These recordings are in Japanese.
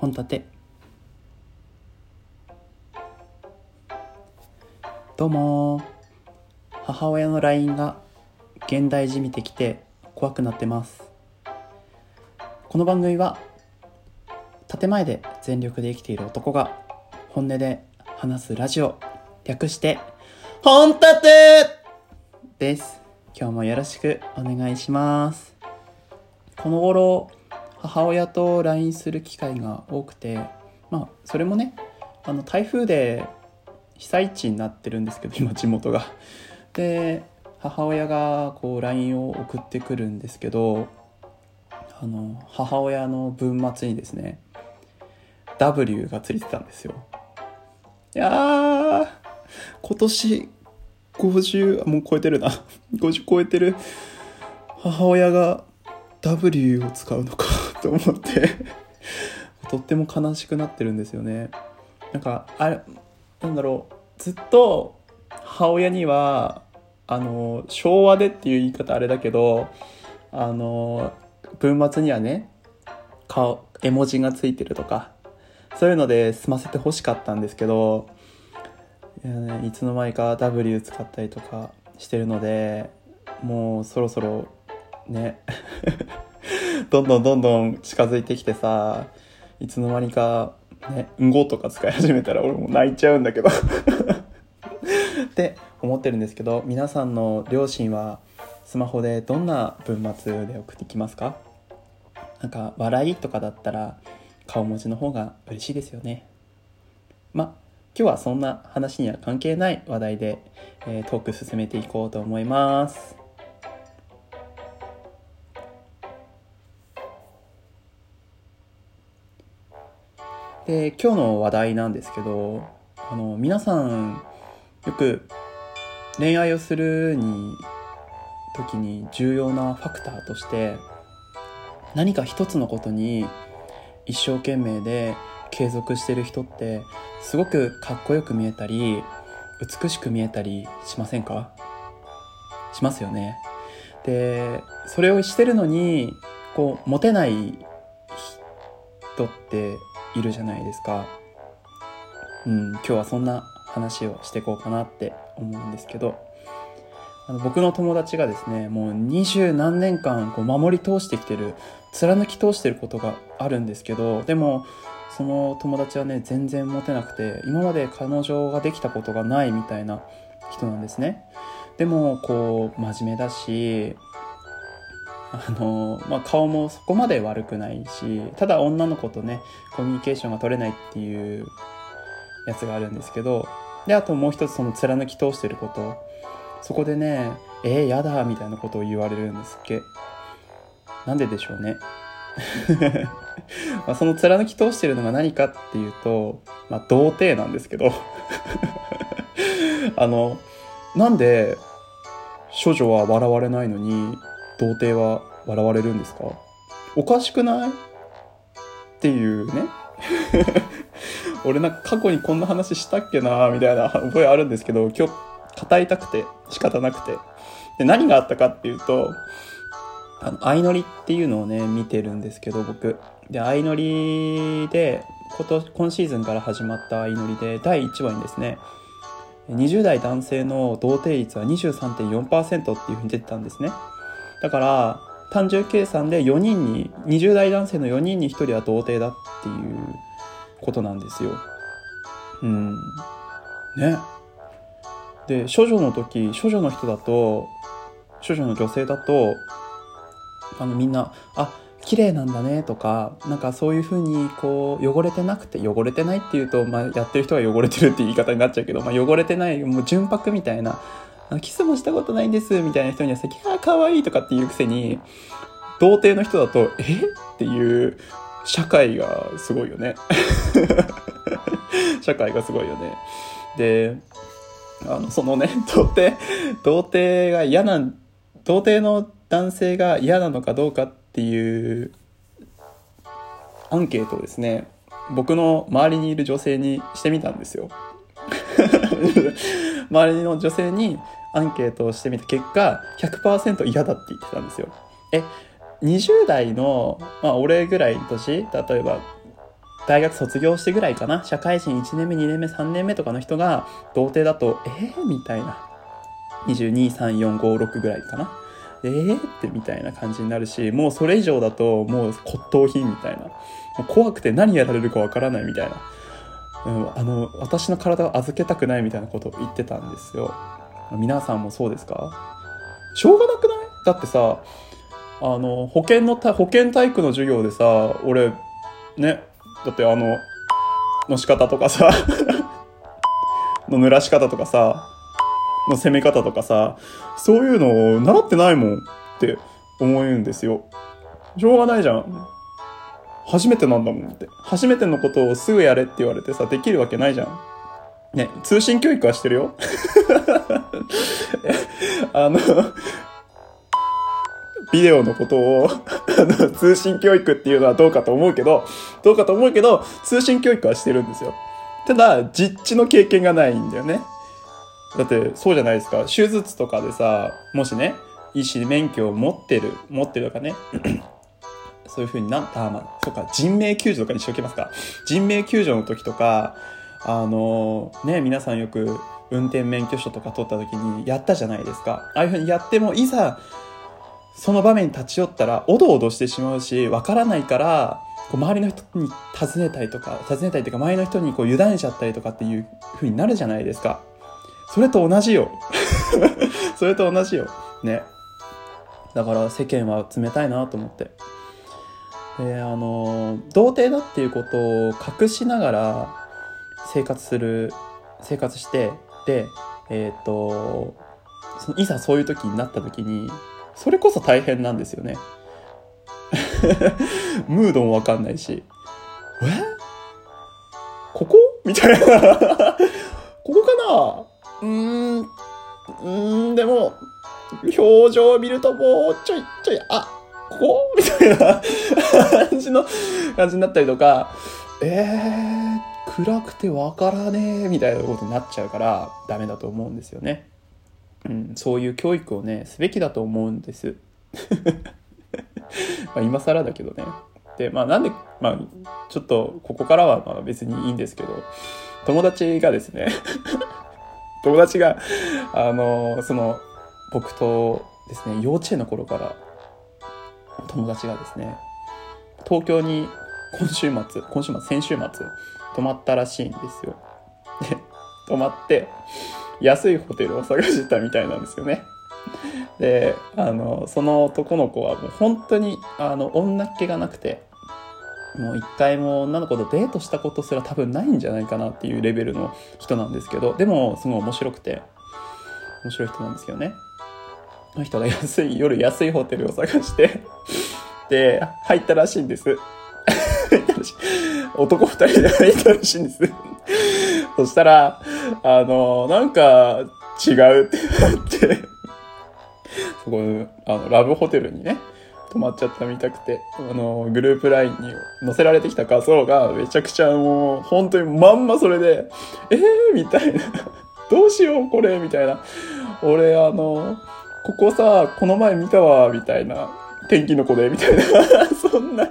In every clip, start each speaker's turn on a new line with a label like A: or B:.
A: 本立て。どうも。母親の LINE が現代じみてきて怖くなってます。この番組は建前で全力で生きている男が本音で話すラジオ略して本立てです。今日もよろしくお願いします。この頃母親と LINE する機会が多くてまあそれもねあの台風で被災地になってるんですけど今地元が。で母親がこう LINE を送ってくるんですけどあの母親の文末にですね W がついてたんですよ。いやー今年50もう超えてるな50超えてる母親が W を使うのかと思って。とっても悲しくなってるんですよね。なんかあれなんだろう。ずっと母親にはあの昭和でっていう言い方あれだけどあの文末にはね顔絵文字がついてるとかそういうので済ませてほしかったんですけどいや、ね、いつの間にか W 使ったりとかしてるのでもうそろそろね。どんどんどんどん近づいてきてさいつの間にかね「んご」とか使い始めたら俺も泣いちゃうんだけど。って思ってるんですけど皆さんの両親はスマホでどんな文末で送ってきますか？なんか笑いとかだったら顔文字の方が嬉しいですよね。ま今日はそんな話には関係ない話題で、えー、トーク進めていこうと思います。で今日の話題なんですけどあの皆さんよく恋愛をするに時に重要なファクターとして何か一つのことに一生懸命で継続してる人ってすごくかっこよく見えたり美しく見えたりしませんか？しますよね。でそれをしてるのにこうモテない人っているじゃないですか。うん、今日はそんな話をしていこうかなって思うんですけど、あの僕の友達がですね、もう二十何年間こう守り通してきてる、貫き通してることがあるんですけど、でも、その友達はね、全然モテなくて、今まで彼女ができたことがないみたいな人なんですね。でも、こう、真面目だし、あの、まあ、顔もそこまで悪くないし、ただ女の子とね、コミュニケーションが取れないっていうやつがあるんですけど、で、あともう一つその貫き通してること。そこでね、えー、やだ、みたいなことを言われるんですっけ。なんででしょうね。まあその貫き通してるのが何かっていうと、まあ、童貞なんですけど あの、なんで、処女は笑われないのに、童貞は笑われるんですか？おかしくない？っていうね 俺なんか過去にこんな話したっけなみたいな 覚えあるんですけど、今日語りたくて仕方なくて。で、何があったかっていうと、あの、相乗りっていうのをね、見てるんですけど、僕。で、相乗りで、今今シーズンから始まった相乗りで、第1話にですね、20代男性の童貞率は23.4%っていうふうに出てたんですね。だから、単純計算で4人に、20代男性の4人に1人は童貞だっていうことなんですよ。うん。ね。で、処女の時、処女の人だと、処女の女性だと、あのみんな、あ、綺麗なんだねとか、なんかそういう風にこう汚れてなくて、汚れてないっていうと、まあやってる人が汚れてるって言い方になっちゃうけど、まあ汚れてない、もう純白みたいな、キスもしたことないんですみたいな人にはさ、キャーかわいいとかっていうくせに、童貞の人だと、え？っていう社会がすごいよね。社会がすごいよね。で、あの、そのね、童貞、童貞が嫌な、童貞の男性が嫌なのかどうかっていうアンケートをですね、僕の周りにいる女性にしてみたんですよ。周りの女性にアンケートをしてみた結果、100%嫌だって言ってたんですよ。え、20代の、まあ、俺ぐらいの年、例えば、大学卒業してぐらいかな社会人1年目2年目3年目とかの人が童貞だとえー、みたいな。223456ぐらいかな。えーってみたいな感じになるしもうそれ以上だともう骨董品みたいな。怖くて何やられるかわからないみたいな、あの私の体を預けたくないみたいなことを言ってたんですよ。皆さんもそうですか？しょうがなくない？だってさあの保険の保健体育の授業でさ俺ねだってあのの仕方とかさ の濡らし方とかさの攻め方とかさそういうのを習ってないもんって思うんですよ。しょうがないじゃん。初めてなんだもんって。初めてのことをすぐやれって言われてさできるわけないじゃん。ね通信教育はしてるよ あのビデオのことを、通信教育っていうのはどうかと思うけど、どうかと思うけど、通信教育はしてるんですよ。ただ、実地の経験がないんだよね。だって、そうじゃないですか。手術とかでさ、もしね、医師免許を持ってる、持ってるとかね、そういう風になった、まあ、そうか、人命救助とかにしておきますか。人命救助の時とか、あの、ね、皆さんよく運転免許証とか取った時にやったじゃないですか。ああいう風にやっても、いざ、その場面に立ち寄ったら、おどおどしてしまうし、わからないから、こう周りの人に尋ねたりとか、尋ねたりとか、周りの人にこう委ねちゃったりとかっていう風になるじゃないですか。それと同じよ。それと同じよ。ね。だから世間は冷たいなと思って。で、あの、童貞だっていうことを隠しながら生活する、生活して、で、えっ、ー、と、そのいざそういう時になった時に、それこそ大変なんですよね。ムードもわかんないし、え？ここ？みたいな。ここかな？うーん、うーん、でも、表情を見るともうちょいちょい、あ、ここ？みたいな感じの、感じになったりとか、えー、暗くてわからねえ、みたいなことになっちゃうから、ダメだと思うんですよね。うん、そういう教育をねすべきだと思うんです ま今更だけどねでまあなんでまあちょっとここからはまあ別にいいんですけど友達がですね 友達があのその僕とですね幼稚園の頃から友達がですね東京に今週末今週末先週末泊まったらしいんですよ で泊まって安いホテルを探してたみたいなんですよね。で、あの、その男の子はもう本当に、あの、女っ気がなくて、もう一回も女の子とデートしたことすら多分ないんじゃないかなっていうレベルの人なんですけど、でもすごい面白くて、面白い人なんですけどね。その人が安い、夜安いホテルを探してで、入ったらしいんです。男二人で入ったらしいんですそしたら、あの、なんか違うってなってそこ、あの、ラブホテルにね、泊まっちゃったみたくて、あの、グループ LINE に載せられてきた画像がめちゃくちゃもう、本当にまんまそれで、えーみたいな。どうしようこれみたいな。俺、あの、ここさ、この前見たわ、みたいな。天気の子で、みたいな。そんな、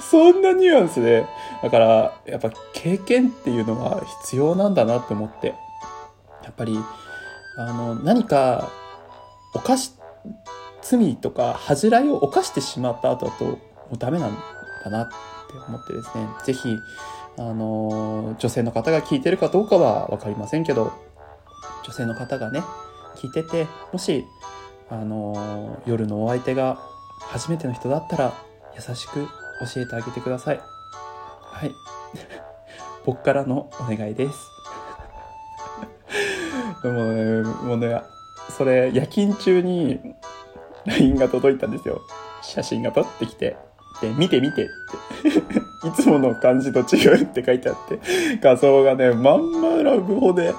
A: そんなニュアンスで、だから、やっぱ経験っていうのは必要なんだなって思って。やっぱり、あの、何か、犯し、罪とか恥じらいを犯してしまった後だと、もうダメなんだなって思ってですね、ぜひ、あの、女性の方が聞いてるかどうかはわかりませんけど、女性の方がね、聞いてて、もし、あの、夜のお相手が初めての人だったら、優しく教えてあげてください。はい。僕からのお願いです。でもね、もうね、それ夜勤中に LINE が届いたんですよ。写真が撮ってきて。で、見て見てって。いつもの感じと違うって書いてあって、画像がね、まんまラブホで、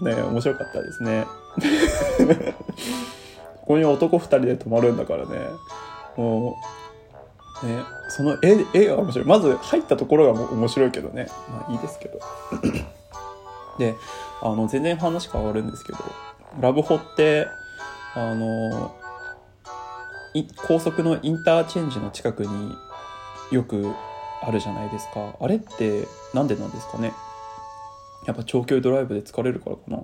A: ね、面白かったですね。ここに男二人で泊まるんだからね、もう、ね、その絵、絵が面白い。まず入ったところが面白いけどね。まあいいですけど。で、あの、全然話変わるんですけど、ラブホって、あの、高速のインターチェンジの近くによくあるじゃないですかあれってなんでなんですかね？やっぱ長距離ドライブで疲れるからかな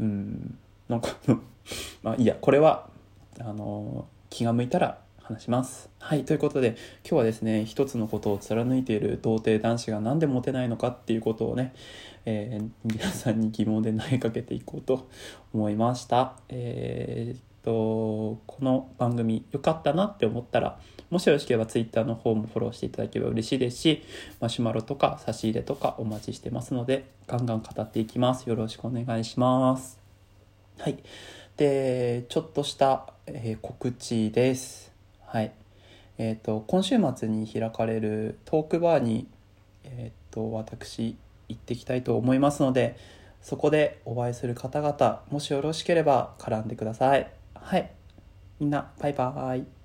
A: うんなんか まあいいやこれはあの気が向いたら話します。はい、ということで今日はですね一つのことを貫いている童貞男子が何でモテないのかっていうことをね、えー、皆さんに疑問で投げかけていこうと思いました。えー、っとこの番組良かったなって思ったらもしよろしければ Twitter の方もフォローしていただければ嬉しいですしマシュマロとか差し入れとかお待ちしてますのでガンガン語っていきます。よろしくお願いします。はい。で、ちょっとした、えー、告知です。はい。えっ、ー、と、今週末に開かれるトークバーに、えっ、ー、と、私、行ってきたいと思いますので、そこでお会いする方々、もしよろしければ絡んでください。はい。みんな、バイバーイ。